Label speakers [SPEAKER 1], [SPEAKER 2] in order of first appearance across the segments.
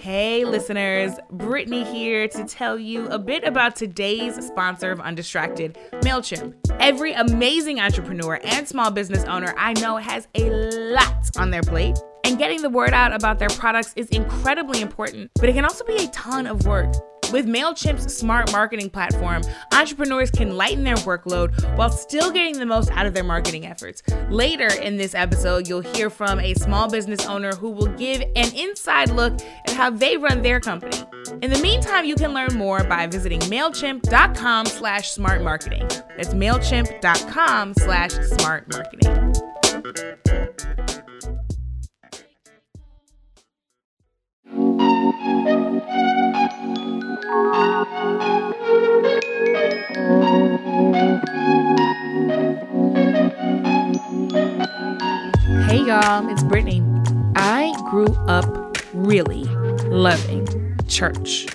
[SPEAKER 1] Hey, listeners, Brittany here to tell you a bit about today's sponsor of Undistracted, MailChimp. Every amazing entrepreneur and small business owner I know has a lot on their plate, and getting the word out about their products is incredibly important, but it can also be a ton of work. With MailChimp's smart marketing platform, entrepreneurs can lighten their workload while still getting the most out of their marketing efforts. Later in this episode, you'll hear from a small business owner who will give an inside look at how they run their company. In the meantime, you can learn more by visiting MailChimp.com slash smart marketing. That's MailChimp.com slash smart marketing. Hey y'all, it's Brittany. I grew up really loving church.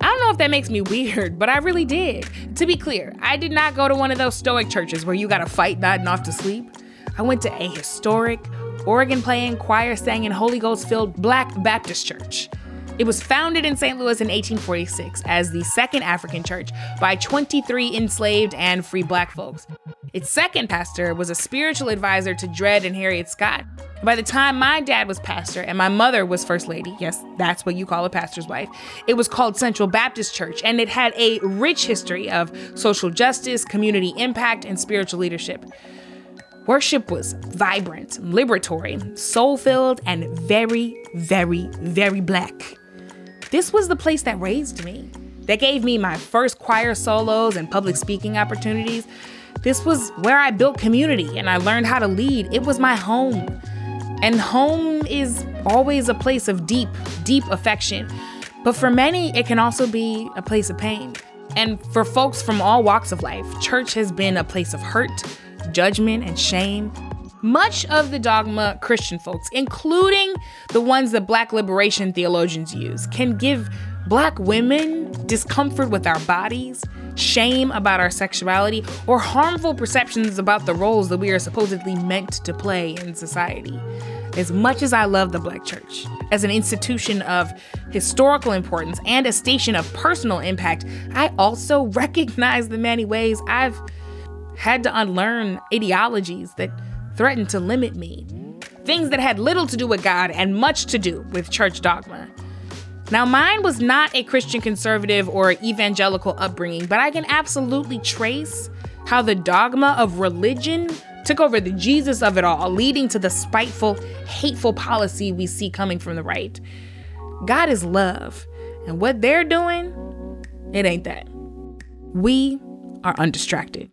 [SPEAKER 1] I don't know if that makes me weird, but I really did. To be clear, I did not go to one of those stoic churches where you gotta fight nodding off to sleep. I went to a historic, organ playing, choir singing, Holy Ghost filled Black Baptist church. It was founded in St. Louis in 1846 as the second African church by 23 enslaved and free black folks. Its second pastor was a spiritual advisor to Dred and Harriet Scott. By the time my dad was pastor and my mother was first lady, yes, that's what you call a pastor's wife, it was called Central Baptist Church, and it had a rich history of social justice, community impact, and spiritual leadership. Worship was vibrant, liberatory, soul filled, and very, very, very black. This was the place that raised me, that gave me my first choir solos and public speaking opportunities. This was where I built community and I learned how to lead. It was my home. And home is always a place of deep, deep affection. But for many, it can also be a place of pain. And for folks from all walks of life, church has been a place of hurt, judgment, and shame. Much of the dogma Christian folks, including the ones that black liberation theologians use, can give black women discomfort with our bodies, shame about our sexuality, or harmful perceptions about the roles that we are supposedly meant to play in society. As much as I love the black church, as an institution of historical importance and a station of personal impact, I also recognize the many ways I've had to unlearn ideologies that threatened to limit me. Things that had little to do with God and much to do with church dogma. Now, mine was not a Christian conservative or evangelical upbringing, but I can absolutely trace how the dogma of religion took over the Jesus of it all, leading to the spiteful, hateful policy we see coming from the right. God is love, and what they're doing, it ain't that. We are undistracted.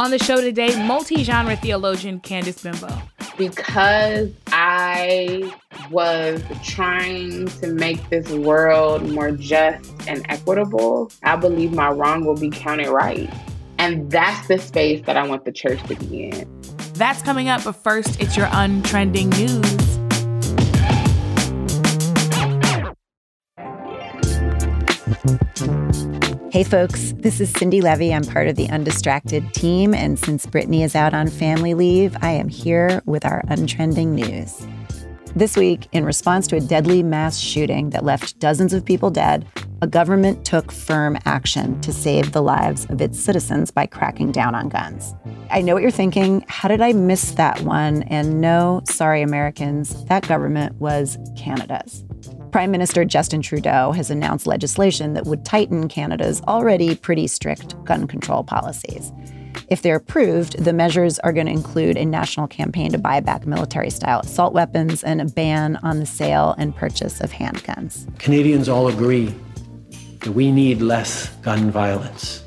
[SPEAKER 1] On the show today, multi genre theologian Candice Benbow.
[SPEAKER 2] Because I was trying to make this world more just and equitable, I believe my wrong will be counted right. And that's the space that I want the church to be in.
[SPEAKER 1] That's coming up, but first, it's your untrending news.
[SPEAKER 3] Hey, folks, this is Cindy Levy. I'm part of the Undistracted team. And since Brittany is out on family leave, I am here with our untrending news. This week, in response to a deadly mass shooting that left dozens of people dead, a government took firm action to save the lives of its citizens by cracking down on guns. I know what you're thinking. How did I miss that one? And no, sorry, Americans, that government was Canada's. Prime Minister Justin Trudeau has announced legislation that would tighten Canada's already pretty strict gun control policies. If they're approved, the measures are going to include a national campaign to buy back military style assault weapons and a ban on the sale and purchase of handguns.
[SPEAKER 4] Canadians all agree that we need less gun violence.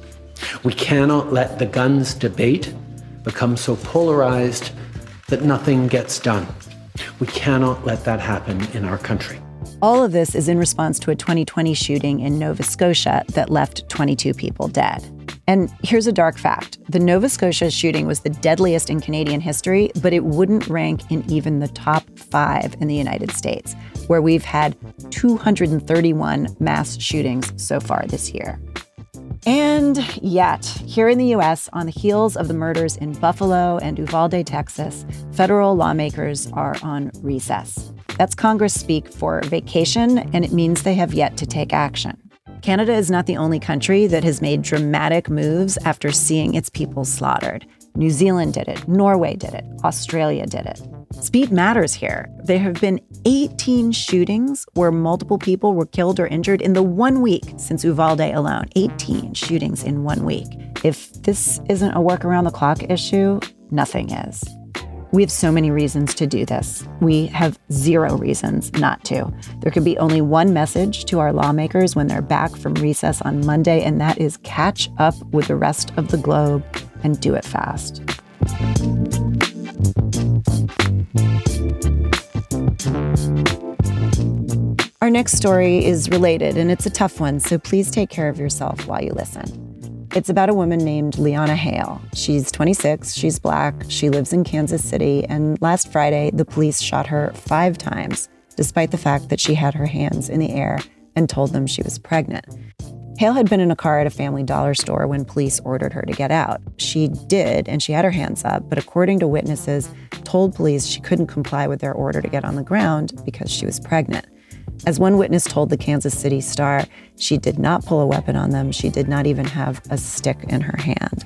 [SPEAKER 4] We cannot let the guns debate become so polarized that nothing gets done. We cannot let that happen in our country.
[SPEAKER 3] All of this is in response to a 2020 shooting in Nova Scotia that left 22 people dead. And here's a dark fact the Nova Scotia shooting was the deadliest in Canadian history, but it wouldn't rank in even the top five in the United States, where we've had 231 mass shootings so far this year. And yet, here in the US, on the heels of the murders in Buffalo and Uvalde, Texas, federal lawmakers are on recess. That's Congress speak for vacation, and it means they have yet to take action. Canada is not the only country that has made dramatic moves after seeing its people slaughtered. New Zealand did it, Norway did it, Australia did it. Speed matters here. There have been 18 shootings where multiple people were killed or injured in the one week since Uvalde alone. 18 shootings in one week. If this isn't a work around the clock issue, nothing is. We have so many reasons to do this. We have zero reasons not to. There could be only one message to our lawmakers when they're back from recess on Monday, and that is catch up with the rest of the globe and do it fast. Our next story is related, and it's a tough one, so please take care of yourself while you listen. It's about a woman named Leona Hale. She's 26, she's black, she lives in Kansas City, and last Friday, the police shot her five times, despite the fact that she had her hands in the air and told them she was pregnant. Hale had been in a car at a family dollar store when police ordered her to get out. She did, and she had her hands up, but according to witnesses, told police she couldn't comply with their order to get on the ground because she was pregnant. As one witness told the Kansas City Star, she did not pull a weapon on them. She did not even have a stick in her hand.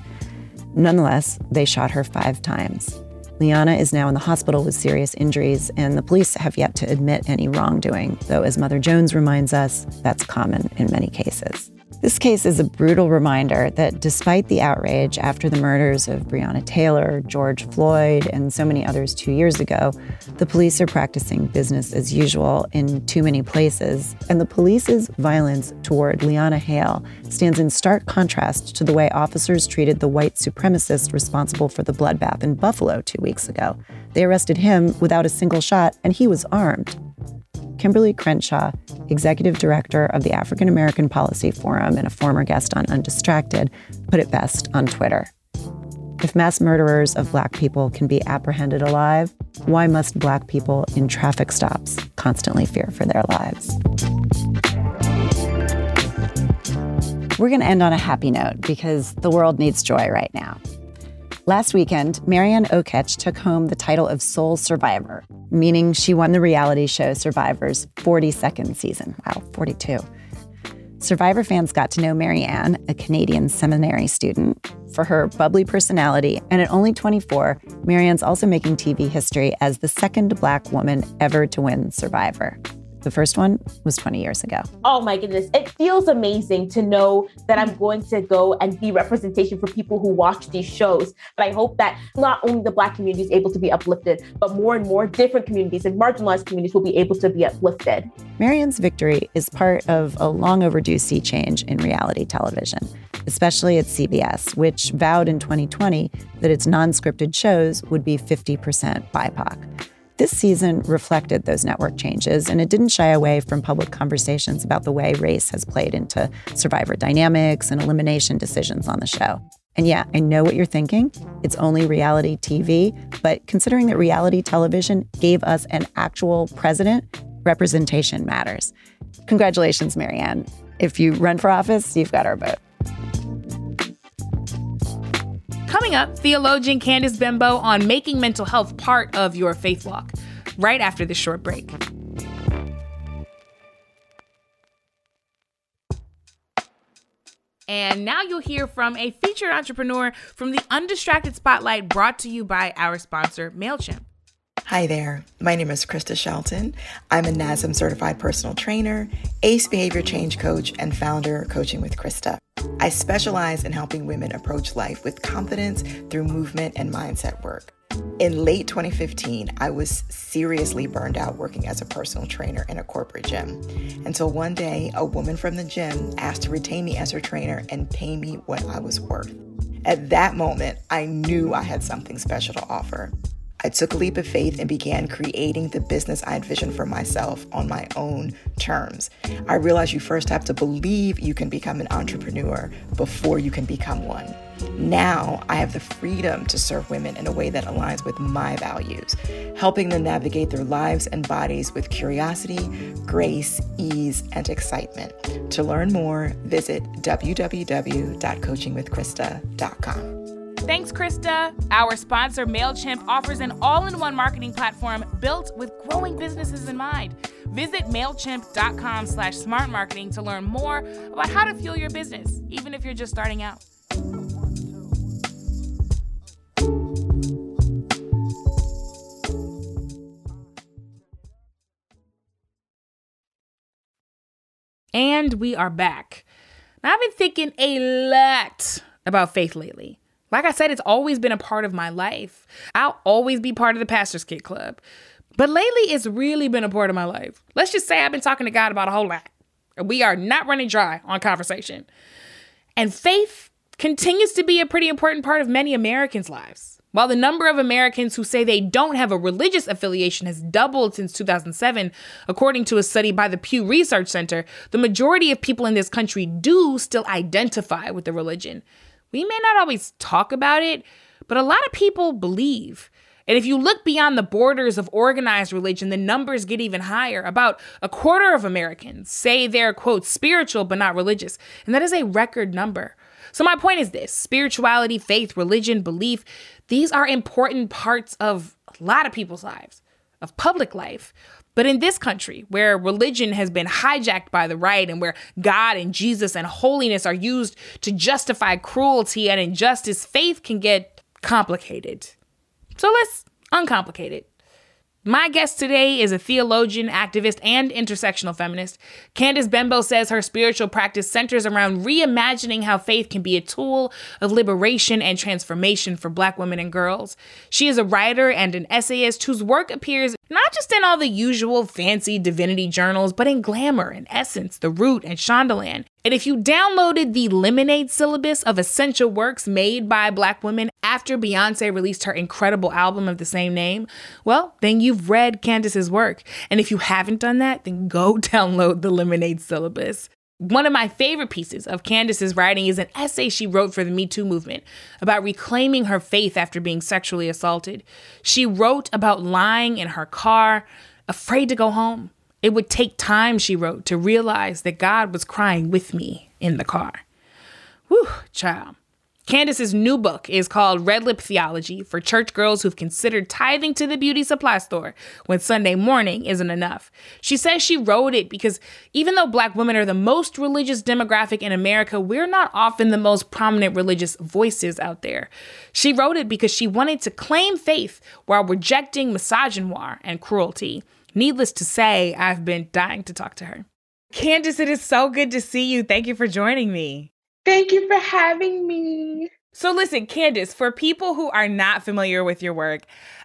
[SPEAKER 3] Nonetheless, they shot her five times. Leona is now in the hospital with serious injuries, and the police have yet to admit any wrongdoing, though, as Mother Jones reminds us, that's common in many cases. This case is a brutal reminder that despite the outrage after the murders of Breonna Taylor, George Floyd, and so many others two years ago, the police are practicing business as usual in too many places. And the police's violence toward Leona Hale stands in stark contrast to the way officers treated the white supremacist responsible for the bloodbath in Buffalo two weeks ago. They arrested him without a single shot, and he was armed. Kimberlé Crenshaw, executive director of the African American Policy Forum and a former guest on Undistracted, put it best on Twitter. If mass murderers of Black people can be apprehended alive, why must Black people in traffic stops constantly fear for their lives? We're going to end on a happy note because the world needs joy right now. Last weekend, Marianne Oketch took home the title of Sole Survivor, meaning she won the reality show Survivor's 42nd season. Wow, 42. Survivor fans got to know Marianne, a Canadian seminary student, for her bubbly personality, and at only 24, Marianne's also making TV history as the second Black woman ever to win Survivor. The first one was 20 years ago.
[SPEAKER 5] Oh my goodness. It feels amazing to know that I'm going to go and be representation for people who watch these shows. But I hope that not only the Black community is able to be uplifted, but more and more different communities and marginalized communities will be able to be uplifted.
[SPEAKER 3] Marianne's victory is part of a long overdue sea change in reality television, especially at CBS, which vowed in 2020 that its non scripted shows would be 50% BIPOC. This season reflected those network changes, and it didn't shy away from public conversations about the way race has played into survivor dynamics and elimination decisions on the show. And yeah, I know what you're thinking. It's only reality TV, but considering that reality television gave us an actual president, representation matters. Congratulations, Marianne. If you run for office, you've got our vote.
[SPEAKER 1] Coming up, theologian Candice Benbow on making mental health part of your faith walk, right after this short break. And now you'll hear from a featured entrepreneur from the Undistracted Spotlight brought to you by our sponsor, MailChimp.
[SPEAKER 6] Hi there. My name is Krista Shelton. I'm a NASM certified personal trainer, ACE behavior change coach, and founder Coaching with Krista. I specialize in helping women approach life with confidence through movement and mindset work. In late 2015, I was seriously burned out working as a personal trainer in a corporate gym. Until one day, a woman from the gym asked to retain me as her trainer and pay me what I was worth. At that moment, I knew I had something special to offer. I took a leap of faith and began creating the business I envisioned for myself on my own terms. I realized you first have to believe you can become an entrepreneur before you can become one. Now I have the freedom to serve women in a way that aligns with my values, helping them navigate their lives and bodies with curiosity, grace, ease, and excitement. To learn more, visit www.coachingwithkrista.com.
[SPEAKER 1] Thanks, Krista. Our sponsor, MailChimp, offers an all in one marketing platform built with growing businesses in mind. Visit MailChimp.com slash smart marketing to learn more about how to fuel your business, even if you're just starting out. And we are back. Now, I've been thinking a lot about faith lately. Like I said, it's always been a part of my life. I'll always be part of the Pastor's Kid Club. But lately, it's really been a part of my life. Let's just say I've been talking to God about a whole lot. We are not running dry on conversation. And faith continues to be a pretty important part of many Americans' lives. While the number of Americans who say they don't have a religious affiliation has doubled since 2007, according to a study by the Pew Research Center, the majority of people in this country do still identify with the religion. We may not always talk about it, but a lot of people believe. And if you look beyond the borders of organized religion, the numbers get even higher. About a quarter of Americans say they're, quote, spiritual but not religious. And that is a record number. So, my point is this spirituality, faith, religion, belief, these are important parts of a lot of people's lives, of public life. But in this country, where religion has been hijacked by the right and where God and Jesus and holiness are used to justify cruelty and injustice, faith can get complicated. So let's uncomplicate it. My guest today is a theologian, activist, and intersectional feminist. Candice Benbow says her spiritual practice centers around reimagining how faith can be a tool of liberation and transformation for Black women and girls. She is a writer and an essayist whose work appears not just in all the usual fancy divinity journals, but in Glamour and Essence, The Root, and Shondaland. And if you downloaded the Lemonade syllabus of essential works made by Black women after Beyonce released her incredible album of the same name, well, then you've read Candice's work. And if you haven't done that, then go download the Lemonade syllabus. One of my favorite pieces of Candice's writing is an essay she wrote for the Me Too movement about reclaiming her faith after being sexually assaulted. She wrote about lying in her car, afraid to go home. It would take time, she wrote, to realize that God was crying with me in the car. Whew, child. Candice's new book is called Red Lip Theology for church girls who've considered tithing to the beauty supply store when Sunday morning isn't enough. She says she wrote it because even though black women are the most religious demographic in America, we're not often the most prominent religious voices out there. She wrote it because she wanted to claim faith while rejecting misogynoir and cruelty. Needless to say, I've been dying to talk to her. Candice, it is so good to see you. Thank you for joining me.
[SPEAKER 2] Thank you for having me.
[SPEAKER 1] So, listen, Candice, for people who are not familiar with your work,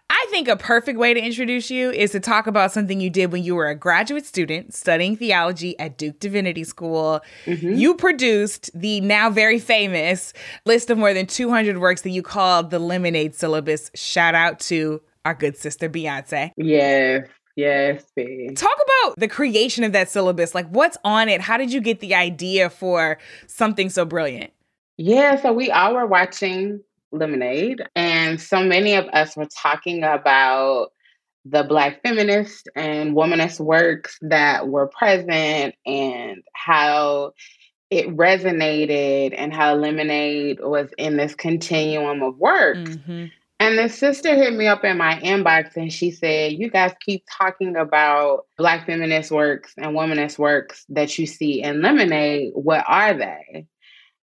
[SPEAKER 1] I think a perfect way to introduce you is to talk about something you did when you were a graduate student studying theology at Duke Divinity School. Mm-hmm. You produced the now very famous list of more than 200 works that you called the Lemonade Syllabus. Shout out to our good sister Beyonce.
[SPEAKER 2] Yes. Yes, babe.
[SPEAKER 1] Talk about the creation of that syllabus. Like, what's on it? How did you get the idea for something so brilliant?
[SPEAKER 2] Yeah, so we all were watching Lemonade, and so many of us were talking about the Black feminist and womanist works that were present and how it resonated and how Lemonade was in this continuum of work. Mm-hmm. And the sister hit me up in my inbox and she said, You guys keep talking about Black feminist works and womanist works that you see in Lemonade. What are they?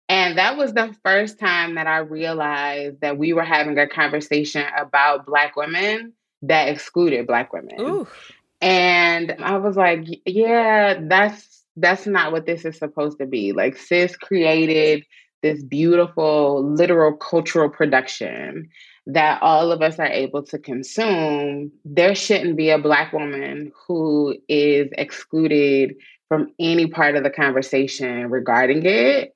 [SPEAKER 2] And that was the first time that I realized that we were having a conversation about Black women that excluded Black women. Ooh. And I was like, yeah, that's that's not what this is supposed to be. Like sis created this beautiful literal cultural production that all of us are able to consume, there shouldn't be a Black woman who is excluded from any part of the conversation regarding it.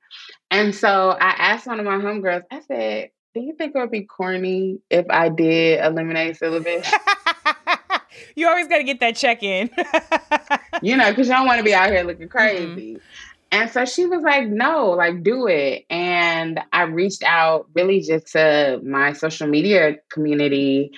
[SPEAKER 2] And so I asked one of my homegirls, I said, do you think it would be corny if I did a Lemonade syllabus?
[SPEAKER 1] you always got to get that check in.
[SPEAKER 2] you know, because you don't want to be out here looking mm-hmm. crazy. Mm-hmm. And so she was like, no, like, do it. And I reached out really just to my social media community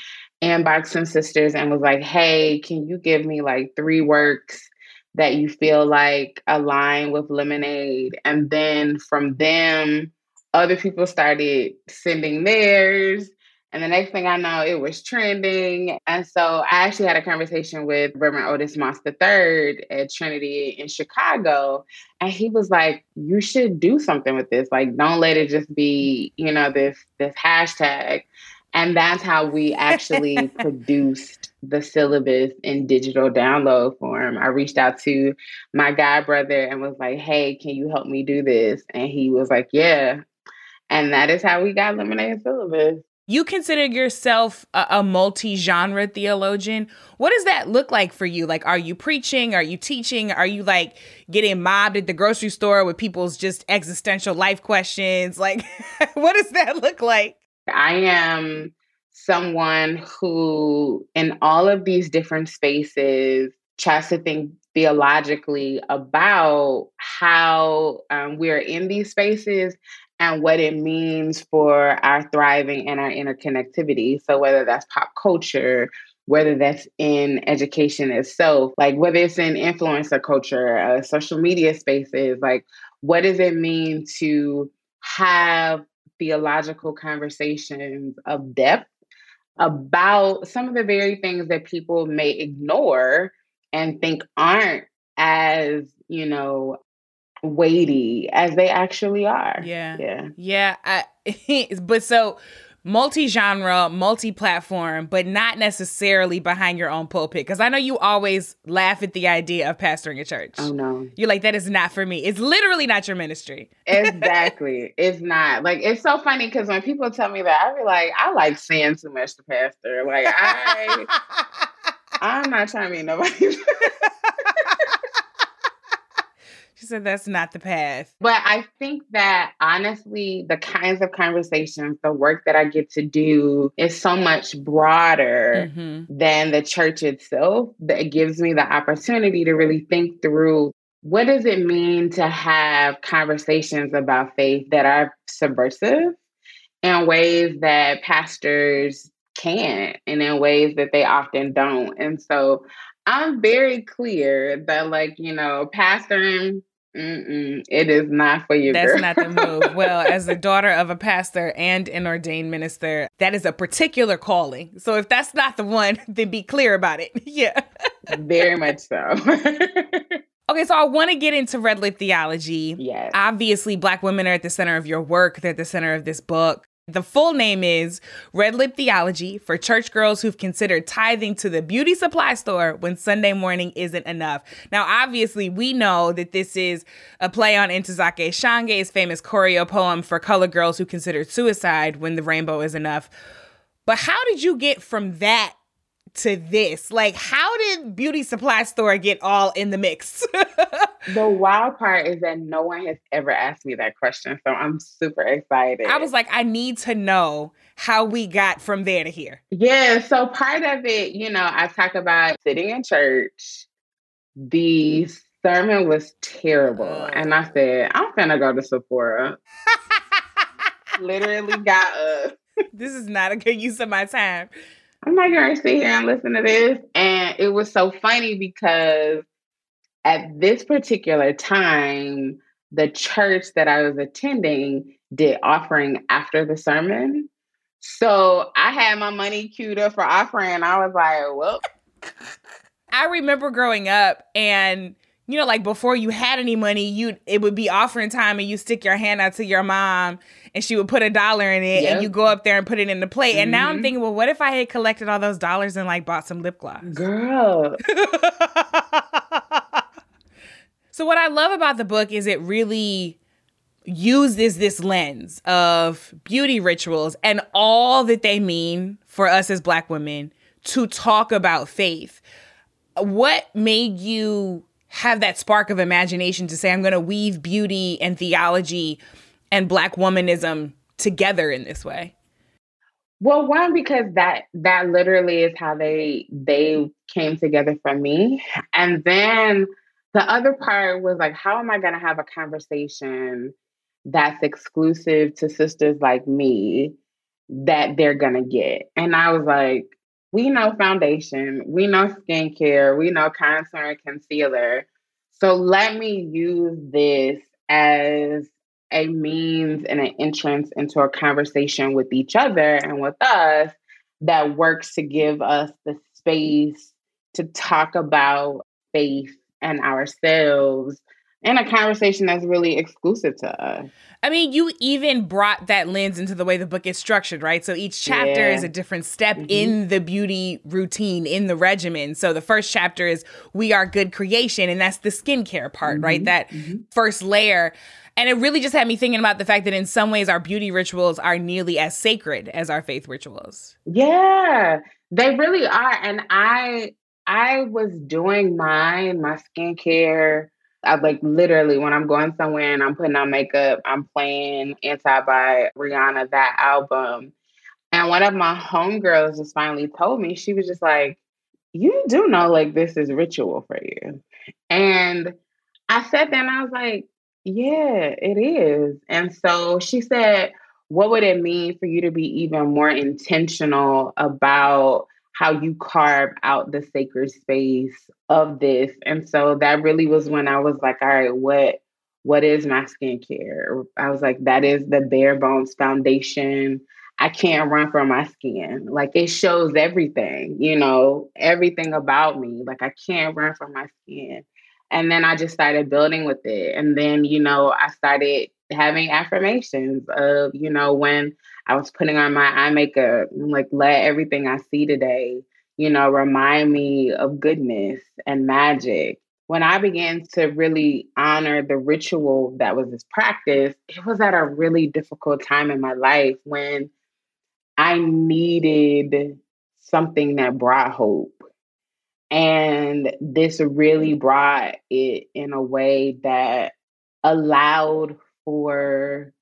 [SPEAKER 2] and Boxing Sisters and was like, hey, can you give me like three works that you feel like align with Lemonade? And then from them, other people started sending theirs. And the next thing I know, it was trending. And so I actually had a conversation with Reverend Otis Moss III at Trinity in Chicago. And he was like, you should do something with this. Like, don't let it just be, you know, this this hashtag. And that's how we actually produced the syllabus in digital download form. I reached out to my guy brother and was like, hey, can you help me do this? And he was like, yeah. And that is how we got Lemonade Syllabus.
[SPEAKER 1] You consider yourself a, a multi genre theologian. What does that look like for you? Like, are you preaching? Are you teaching? Are you like getting mobbed at the grocery store with people's just existential life questions? Like, what does that look like?
[SPEAKER 2] I am someone who, in all of these different spaces, tries to think theologically about how um, we're in these spaces and what it means for our thriving and our interconnectivity. So, whether that's pop culture, whether that's in education itself, like whether it's in influencer culture, uh, social media spaces, like what does it mean to have theological conversations of depth about some of the very things that people may ignore and think aren't as, you know, weighty as they actually are.
[SPEAKER 1] Yeah.
[SPEAKER 2] Yeah.
[SPEAKER 1] Yeah. I, but so multi-genre, multi-platform, but not necessarily behind your own pulpit. Because I know you always laugh at the idea of pastoring a church.
[SPEAKER 2] Oh no,
[SPEAKER 1] you're like that is not for me. It's literally not your ministry.
[SPEAKER 2] exactly, it's not. Like it's so funny because when people tell me that, I be like, I like saying too much to pastor. Like I, I'm not trying to be nobody.
[SPEAKER 1] Said that's not the path.
[SPEAKER 2] But I think that honestly, the kinds of conversations, the work that I get to do is so much broader mm-hmm. than the church itself that it gives me the opportunity to really think through what does it mean to have conversations about faith that are subversive in ways that pastors can't and in ways that they often don't. And so I'm very clear that, like, you know, pastoring Mm-mm, it is not for you.
[SPEAKER 1] That's
[SPEAKER 2] girl.
[SPEAKER 1] not the move. Well, as the daughter of a pastor and an ordained minister, that is a particular calling. So if that's not the one, then be clear about it. yeah.
[SPEAKER 2] Very much so.
[SPEAKER 1] Okay, so I want to get into red lip theology.
[SPEAKER 2] Yes.
[SPEAKER 1] Obviously, Black women are at the center of your work. They're at the center of this book. The full name is Red Lip Theology for church girls who've considered tithing to the beauty supply store when Sunday morning isn't enough. Now, obviously, we know that this is a play on Ntozake Shange's famous choreo poem for color girls who considered suicide when the rainbow is enough. But how did you get from that to this? Like, how did beauty supply store get all in the mix?
[SPEAKER 2] the wild part is that no one has ever asked me that question. So I'm super excited.
[SPEAKER 1] I was like, I need to know how we got from there to here.
[SPEAKER 2] Yeah. So part of it, you know, I talk about sitting in church. The sermon was terrible. And I said, I'm gonna go to Sephora. Literally got up.
[SPEAKER 1] This is not a good use of my time.
[SPEAKER 2] I'm not gonna sit here and listen to this. And it was so funny because at this particular time, the church that I was attending did offering after the sermon. So I had my money queued up for offering. I was like, well.
[SPEAKER 1] I remember growing up and you know, like before you had any money, you it would be offering time and you stick your hand out to your mom and she would put a dollar in it yep. and you go up there and put it in the plate. Mm-hmm. And now I'm mm-hmm. thinking, well, what if I had collected all those dollars and like bought some lip gloss?
[SPEAKER 2] Girl.
[SPEAKER 1] so what I love about the book is it really uses this lens of beauty rituals and all that they mean for us as black women to talk about faith. What made you have that spark of imagination to say, I'm going to weave beauty and theology and black womanism together in this way?
[SPEAKER 2] Well, one because that that literally is how they they came together for me. And then the other part was like how am I going to have a conversation that's exclusive to sisters like me that they're going to get? And I was like, we know foundation, we know skincare, we know contour and concealer. So let me use this as a means and an entrance into a conversation with each other and with us that works to give us the space to talk about faith and ourselves in a conversation that's really exclusive to us.
[SPEAKER 1] I mean, you even brought that lens into the way the book is structured, right? So each chapter yeah. is a different step mm-hmm. in the beauty routine, in the regimen. So the first chapter is We Are Good Creation, and that's the skincare part, mm-hmm. right? That mm-hmm. first layer. And it really just had me thinking about the fact that in some ways our beauty rituals are nearly as sacred as our faith rituals.
[SPEAKER 2] Yeah, they really are. And I I was doing mine, my skincare. I like literally when I'm going somewhere and I'm putting on makeup, I'm playing Anti by Rihanna, that album. And one of my homegirls just finally told me, she was just like, You do know like this is ritual for you. And I sat there and I was like, yeah, it is. And so she said, What would it mean for you to be even more intentional about how you carve out the sacred space of this? And so that really was when I was like, All right, what what is my skincare? I was like, that is the bare bones foundation. I can't run from my skin. Like it shows everything, you know, everything about me. Like I can't run from my skin. And then I just started building with it. And then, you know, I started having affirmations of, you know, when I was putting on my eye makeup, like, let everything I see today, you know, remind me of goodness and magic. When I began to really honor the ritual that was this practice, it was at a really difficult time in my life when I needed something that brought hope. And this really brought it in a way that allowed for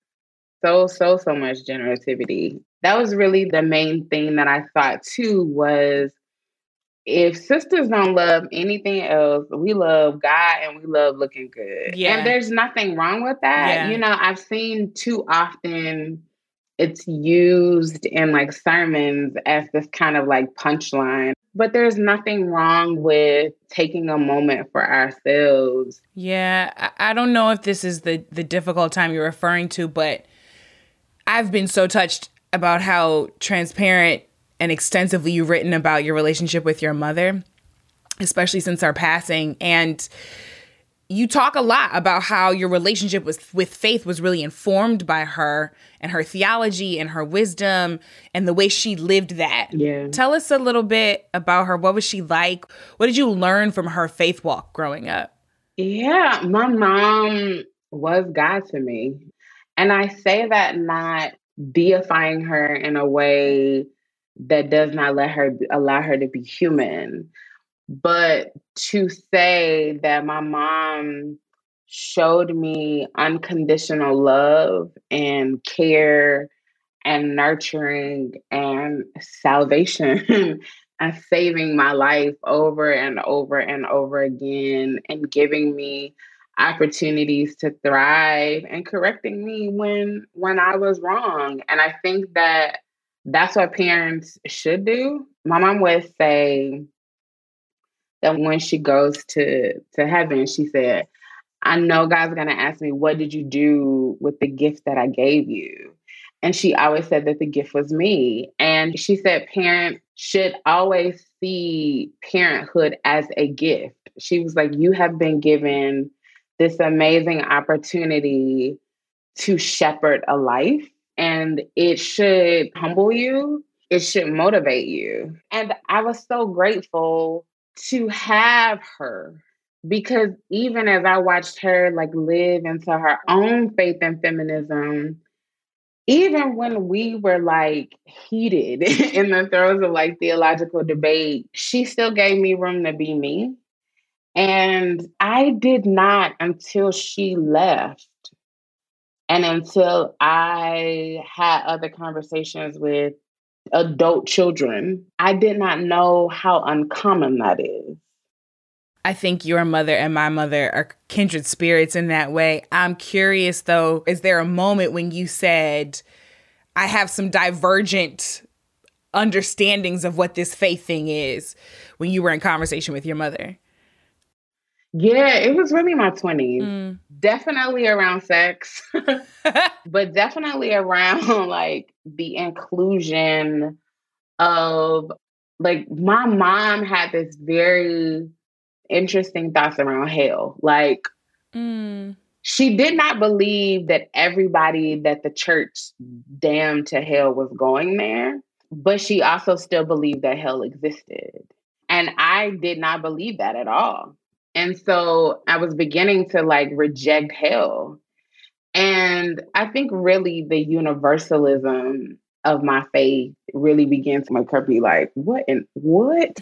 [SPEAKER 2] so, so, so much generativity. That was really the main thing that I thought too was if sisters don't love anything else, we love God and we love looking good. Yeah. And there's nothing wrong with that. Yeah. You know, I've seen too often it's used in like sermons as this kind of like punchline. But there's nothing wrong with taking a moment for ourselves.
[SPEAKER 1] Yeah, I don't know if this is the the difficult time you're referring to, but I've been so touched about how transparent and extensively you've written about your relationship with your mother, especially since our passing and you talk a lot about how your relationship with with faith was really informed by her and her theology and her wisdom and the way she lived that.
[SPEAKER 2] Yeah.
[SPEAKER 1] Tell us a little bit about her. What was she like? What did you learn from her faith walk growing up?
[SPEAKER 2] Yeah, my mom was God to me. And I say that not deifying her in a way that does not let her allow her to be human but to say that my mom showed me unconditional love and care and nurturing and salvation and saving my life over and over and over again and giving me opportunities to thrive and correcting me when when I was wrong and I think that that's what parents should do. My mom would say that when she goes to to heaven, she said, I know God's gonna ask me, what did you do with the gift that I gave you? And she always said that the gift was me. And she said parents should always see parenthood as a gift. She was like, You have been given this amazing opportunity to shepherd a life, and it should humble you, it should motivate you. And I was so grateful to have her because even as I watched her like live into her own faith and feminism, even when we were like heated in the throes of like theological debate, she still gave me room to be me. And I did not until she left and until I had other conversations with adult children. I did not know how uncommon that is.
[SPEAKER 1] I think your mother and my mother are kindred spirits in that way. I'm curious though, is there a moment when you said, I have some divergent understandings of what this faith thing is when you were in conversation with your mother?
[SPEAKER 2] Yeah, it was really my 20s. Mm. Definitely around sex, but definitely around like the inclusion of like my mom had this very interesting thoughts around hell. Like mm. she did not believe that everybody that the church damned to hell was going there, but she also still believed that hell existed. And I did not believe that at all. And so I was beginning to like reject hell. And I think really the universalism of my faith really began to make her be like, what and what?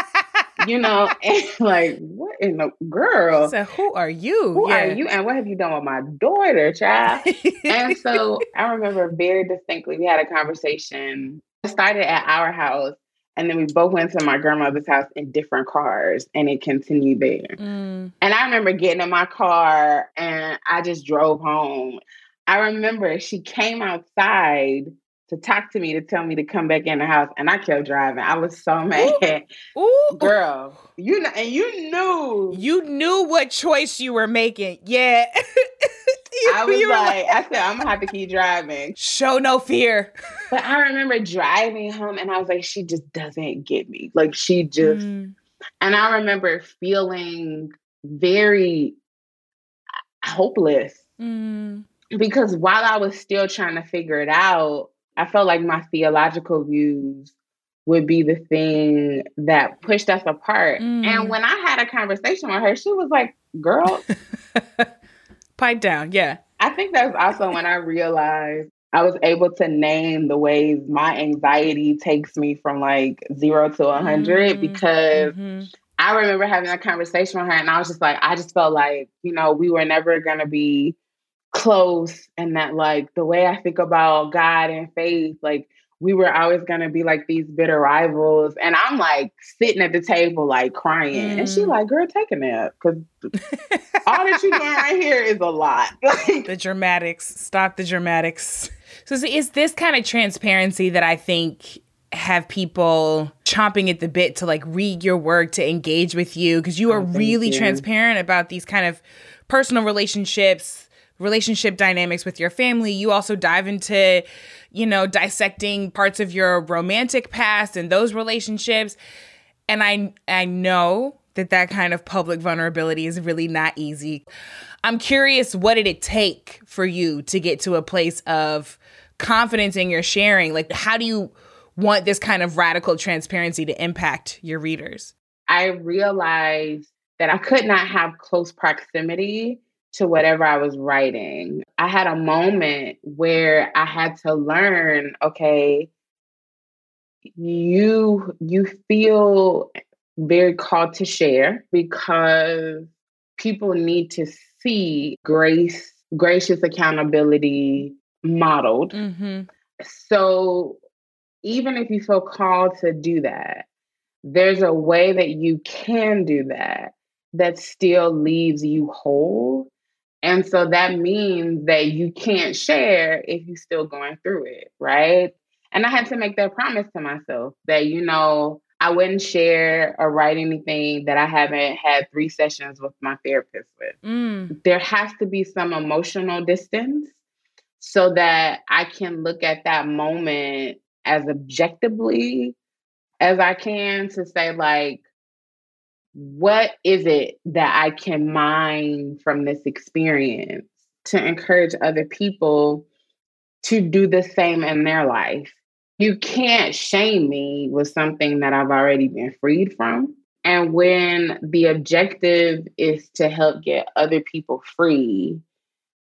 [SPEAKER 2] you know, and like, what in the girl?
[SPEAKER 1] So who are you?
[SPEAKER 2] Who yeah. are you? And what have you done with my daughter, child? and so I remember very distinctly we had a conversation. It started at our house and then we both went to my grandmother's house in different cars and it continued there. Mm. And I remember getting in my car and I just drove home. I remember she came outside to talk to me to tell me to come back in the house and I kept driving. I was so mad. Ooh. Ooh. Girl, you know and you knew
[SPEAKER 1] you knew what choice you were making. Yeah.
[SPEAKER 2] I was like, I said, I'm gonna have to keep driving.
[SPEAKER 1] Show no fear.
[SPEAKER 2] But I remember driving home and I was like, she just doesn't get me. Like she just mm. and I remember feeling very hopeless. Mm. Because while I was still trying to figure it out, I felt like my theological views would be the thing that pushed us apart. Mm. And when I had a conversation with her, she was like, girl,
[SPEAKER 1] Pipe down, yeah.
[SPEAKER 2] I think that's also when I realized I was able to name the ways my anxiety takes me from like zero to a 100 mm-hmm. because mm-hmm. I remember having a conversation with her and I was just like, I just felt like, you know, we were never going to be close and that like the way I think about God and faith, like we were always gonna be like these bitter rivals. And I'm like sitting at the table like crying. Mm. And she mm. like, girl, take a nap. Cause all that you doing right here is a lot.
[SPEAKER 1] the dramatics. Stop the dramatics. So is this kind of transparency that I think have people chomping at the bit to like read your work, to engage with you, because you are oh, really you. transparent about these kind of personal relationships, relationship dynamics with your family. You also dive into you know, dissecting parts of your romantic past and those relationships. And I I know that that kind of public vulnerability is really not easy. I'm curious what did it take for you to get to a place of confidence in your sharing? Like how do you want this kind of radical transparency to impact your readers?
[SPEAKER 2] I realized that I could not have close proximity to whatever I was writing. I had a moment where I had to learn, okay, you you feel very called to share because people need to see grace, gracious accountability modeled. Mm-hmm. So even if you feel called to do that, there's a way that you can do that that still leaves you whole and so that means that you can't share if you're still going through it, right? And I had to make that promise to myself that, you know, I wouldn't share or write anything that I haven't had three sessions with my therapist with. Mm. There has to be some emotional distance so that I can look at that moment as objectively as I can to say, like, what is it that I can mine from this experience to encourage other people to do the same in their life? You can't shame me with something that I've already been freed from. And when the objective is to help get other people free,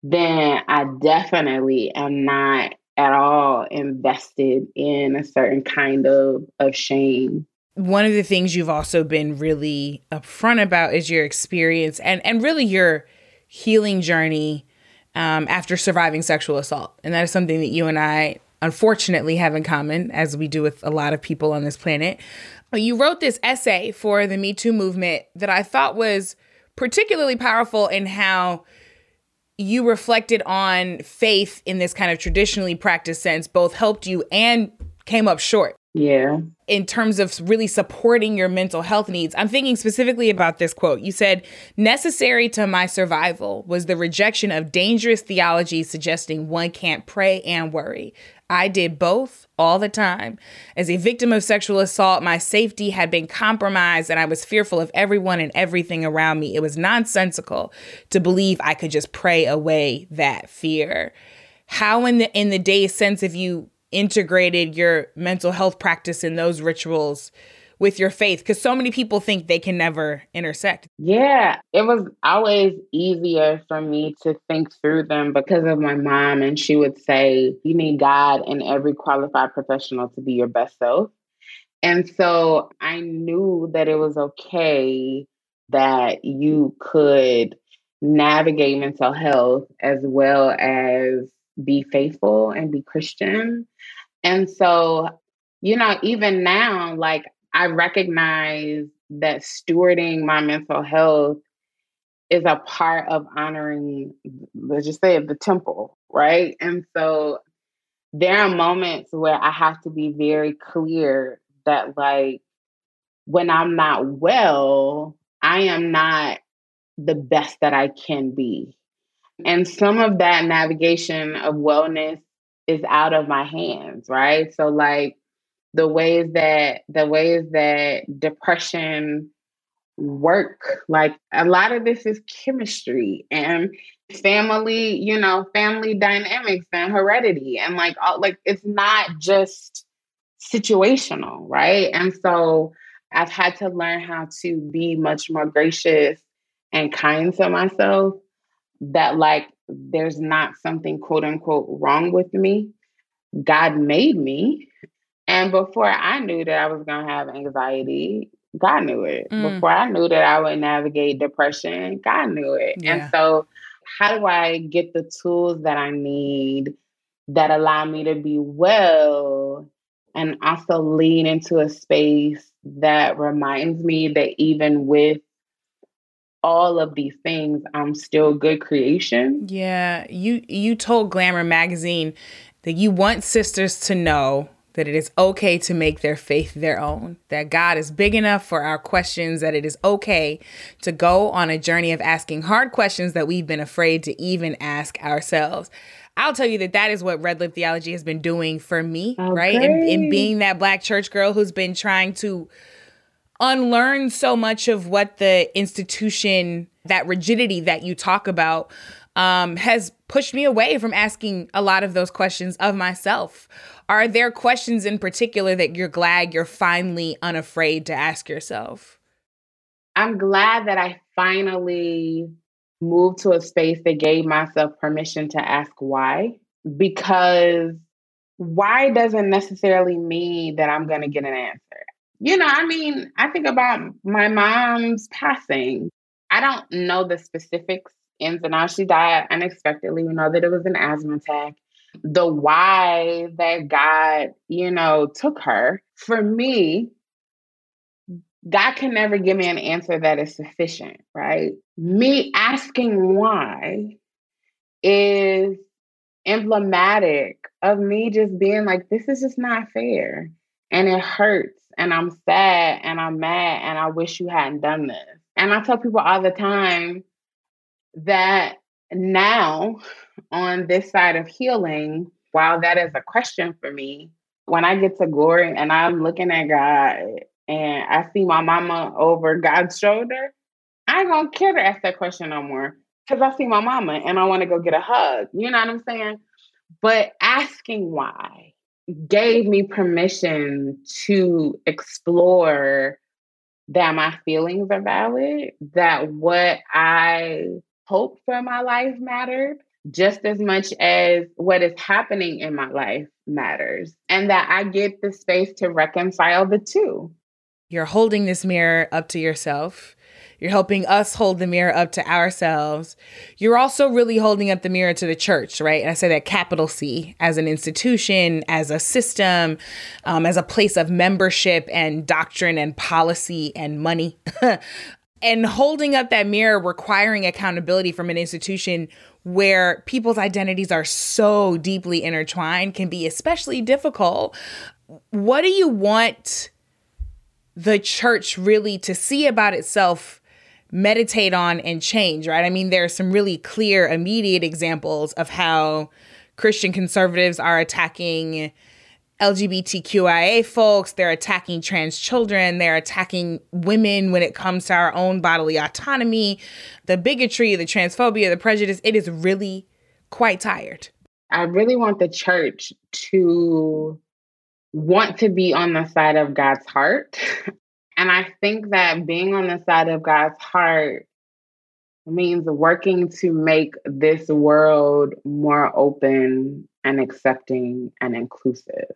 [SPEAKER 2] then I definitely am not at all invested in a certain kind of, of shame
[SPEAKER 1] one of the things you've also been really upfront about is your experience and and really your healing journey um, after surviving sexual assault, and that is something that you and I unfortunately have in common, as we do with a lot of people on this planet. You wrote this essay for the Me Too movement that I thought was particularly powerful in how you reflected on faith in this kind of traditionally practiced sense, both helped you and came up short.
[SPEAKER 2] Yeah.
[SPEAKER 1] In terms of really supporting your mental health needs, I'm thinking specifically about this quote. You said, Necessary to my survival was the rejection of dangerous theology suggesting one can't pray and worry. I did both all the time. As a victim of sexual assault, my safety had been compromised and I was fearful of everyone and everything around me. It was nonsensical to believe I could just pray away that fear. How in the in the days since have you integrated your mental health practice in those rituals with your faith because so many people think they can never intersect.
[SPEAKER 2] Yeah, it was always easier for me to think through them because of my mom. And she would say, You need God and every qualified professional to be your best self. And so I knew that it was okay that you could navigate mental health as well as be faithful and be Christian. And so, you know, even now, like I recognize that stewarding my mental health is a part of honoring, let's just say, the temple, right? And so there are moments where I have to be very clear that, like, when I'm not well, I am not the best that I can be. And some of that navigation of wellness is out of my hands, right? So, like, the ways that the ways that depression work like a lot of this is chemistry and family you know family dynamics and heredity and like all, like it's not just situational right and so i've had to learn how to be much more gracious and kind to myself that like there's not something quote unquote wrong with me god made me and before I knew that I was going to have anxiety, God knew it. Mm. Before I knew that I would navigate depression, God knew it. Yeah. And so, how do I get the tools that I need that allow me to be well and also lean into a space that reminds me that even with all of these things, I'm still good creation.
[SPEAKER 1] Yeah, you you told Glamour magazine that you want sisters to know that it is okay to make their faith their own, that God is big enough for our questions, that it is okay to go on a journey of asking hard questions that we've been afraid to even ask ourselves. I'll tell you that that is what Red Lip Theology has been doing for me, okay. right? In, in being that black church girl who's been trying to unlearn so much of what the institution, that rigidity that you talk about, um, has pushed me away from asking a lot of those questions of myself. Are there questions in particular that you're glad you're finally unafraid to ask yourself?
[SPEAKER 2] I'm glad that I finally moved to a space that gave myself permission to ask why. Because why doesn't necessarily mean that I'm going to get an answer. You know, I mean, I think about my mom's passing. I don't know the specifics ins and outs. She died unexpectedly. We know that it was an asthma attack. The why that God, you know, took her. For me, God can never give me an answer that is sufficient, right? Me asking why is emblematic of me just being like, this is just not fair. And it hurts. And I'm sad and I'm mad and I wish you hadn't done this. And I tell people all the time, that now on this side of healing, while that is a question for me, when I get to glory and I'm looking at God and I see my mama over God's shoulder, I gonna care to ask that question no more because I see my mama and I want to go get a hug. You know what I'm saying? But asking why gave me permission to explore that my feelings are valid, that what I hope for my life mattered just as much as what is happening in my life matters, and that I get the space to reconcile the two.
[SPEAKER 1] You're holding this mirror up to yourself. You're helping us hold the mirror up to ourselves. You're also really holding up the mirror to the church, right? And I say that capital C as an institution, as a system, um, as a place of membership and doctrine and policy and money. and holding up that mirror, requiring accountability from an institution where people's identities are so deeply intertwined can be especially difficult. What do you want the church really to see about itself? Meditate on and change, right? I mean, there are some really clear, immediate examples of how Christian conservatives are attacking LGBTQIA folks, they're attacking trans children, they're attacking women when it comes to our own bodily autonomy, the bigotry, the transphobia, the prejudice. It is really quite tired.
[SPEAKER 2] I really want the church to want to be on the side of God's heart. and I think that being on the side of God's heart means working to make this world more open and accepting and inclusive.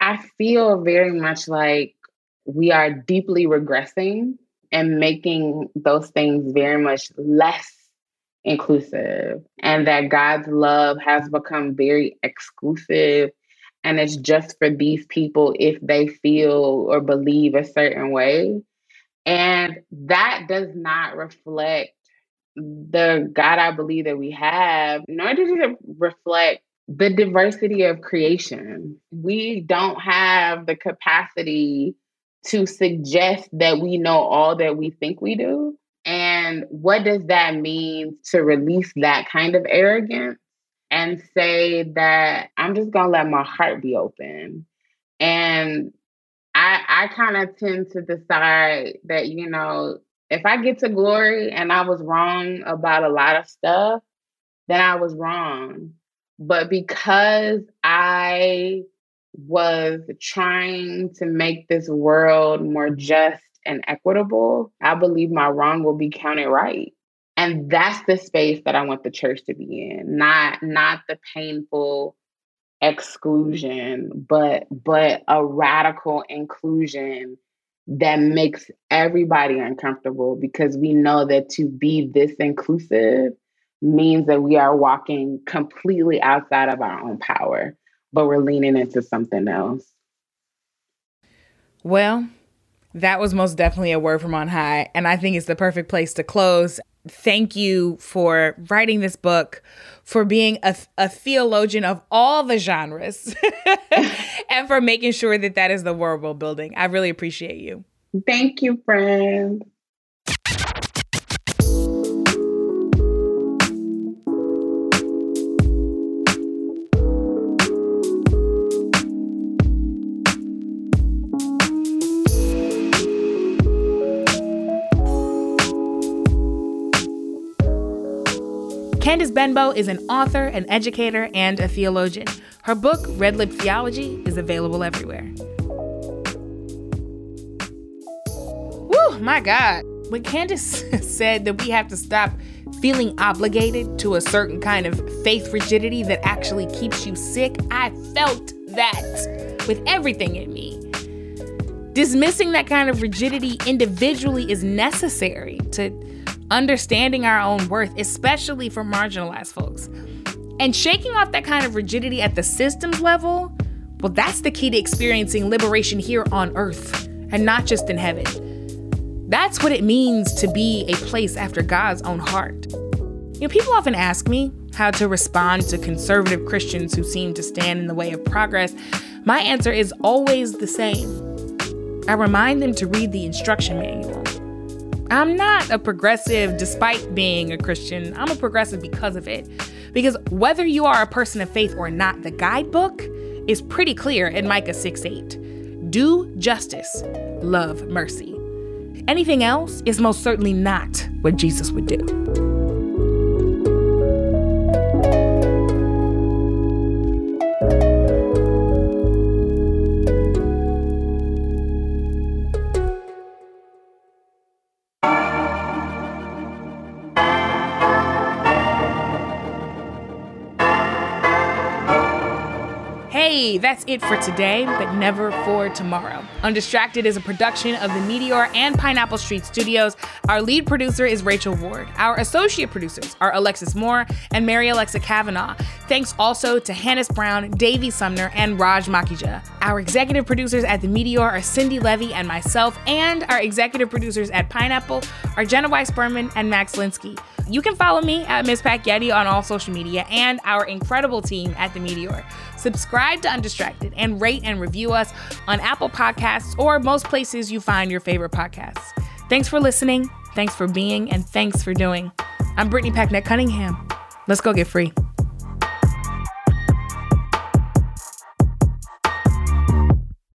[SPEAKER 2] I feel very much like we are deeply regressing and making those things very much less inclusive, and that God's love has become very exclusive. And it's just for these people if they feel or believe a certain way. And that does not reflect the God I believe that we have, nor does it reflect the diversity of creation. We don't have the capacity to suggest that we know all that we think we do. And what does that mean to release that kind of arrogance and say that I'm just to let my heart be open? And I, I kind of tend to decide that, you know, if I get to glory and I was wrong about a lot of stuff, then I was wrong. But because I was trying to make this world more just and equitable, I believe my wrong will be counted right. And that's the space that I want the church to be in, not not the painful exclusion, but but a radical inclusion that makes everybody uncomfortable because we know that to be this inclusive means that we are walking completely outside of our own power, but we're leaning into something else.
[SPEAKER 1] Well, that was most definitely a word from on high. And I think it's the perfect place to close. Thank you for writing this book, for being a, a theologian of all the genres, and for making sure that that is the world we're building. I really appreciate you.
[SPEAKER 2] Thank you, friend.
[SPEAKER 1] Candice Benbow is an author, an educator, and a theologian. Her book, Red Lip Theology, is available everywhere. Woo, my God. When Candice said that we have to stop feeling obligated to a certain kind of faith rigidity that actually keeps you sick, I felt that with everything in me. Dismissing that kind of rigidity individually is necessary to understanding our own worth, especially for marginalized folks. And shaking off that kind of rigidity at the systems level, well, that's the key to experiencing liberation here on earth and not just in heaven. That's what it means to be a place after God's own heart. You know, people often ask me how to respond to conservative Christians who seem to stand in the way of progress. My answer is always the same. I remind them to read the instruction manual. I'm not a progressive despite being a Christian. I'm a progressive because of it. Because whether you are a person of faith or not, the guidebook is pretty clear in Micah 6 8. Do justice, love mercy. Anything else is most certainly not what Jesus would do. leave that's it for today, but never for tomorrow. Undistracted is a production of the Meteor and Pineapple Street Studios. Our lead producer is Rachel Ward. Our associate producers are Alexis Moore and Mary Alexa Kavanaugh. Thanks also to Hannis Brown, Davey Sumner, and Raj Makhija. Our executive producers at the Meteor are Cindy Leive and myself, and our executive producers at Pineapple are Jenna Weiss Berman and Max Linsky. You can follow me at Ms. Packyetti on all social media and our incredible team at The Meteor. Subscribe to Undistracted and rate and review us on Apple Podcasts or most places you find your favorite podcasts. Thanks for listening, thanks for being, and thanks for doing. I'm Brittany Packnett Cunningham. Let's go get free.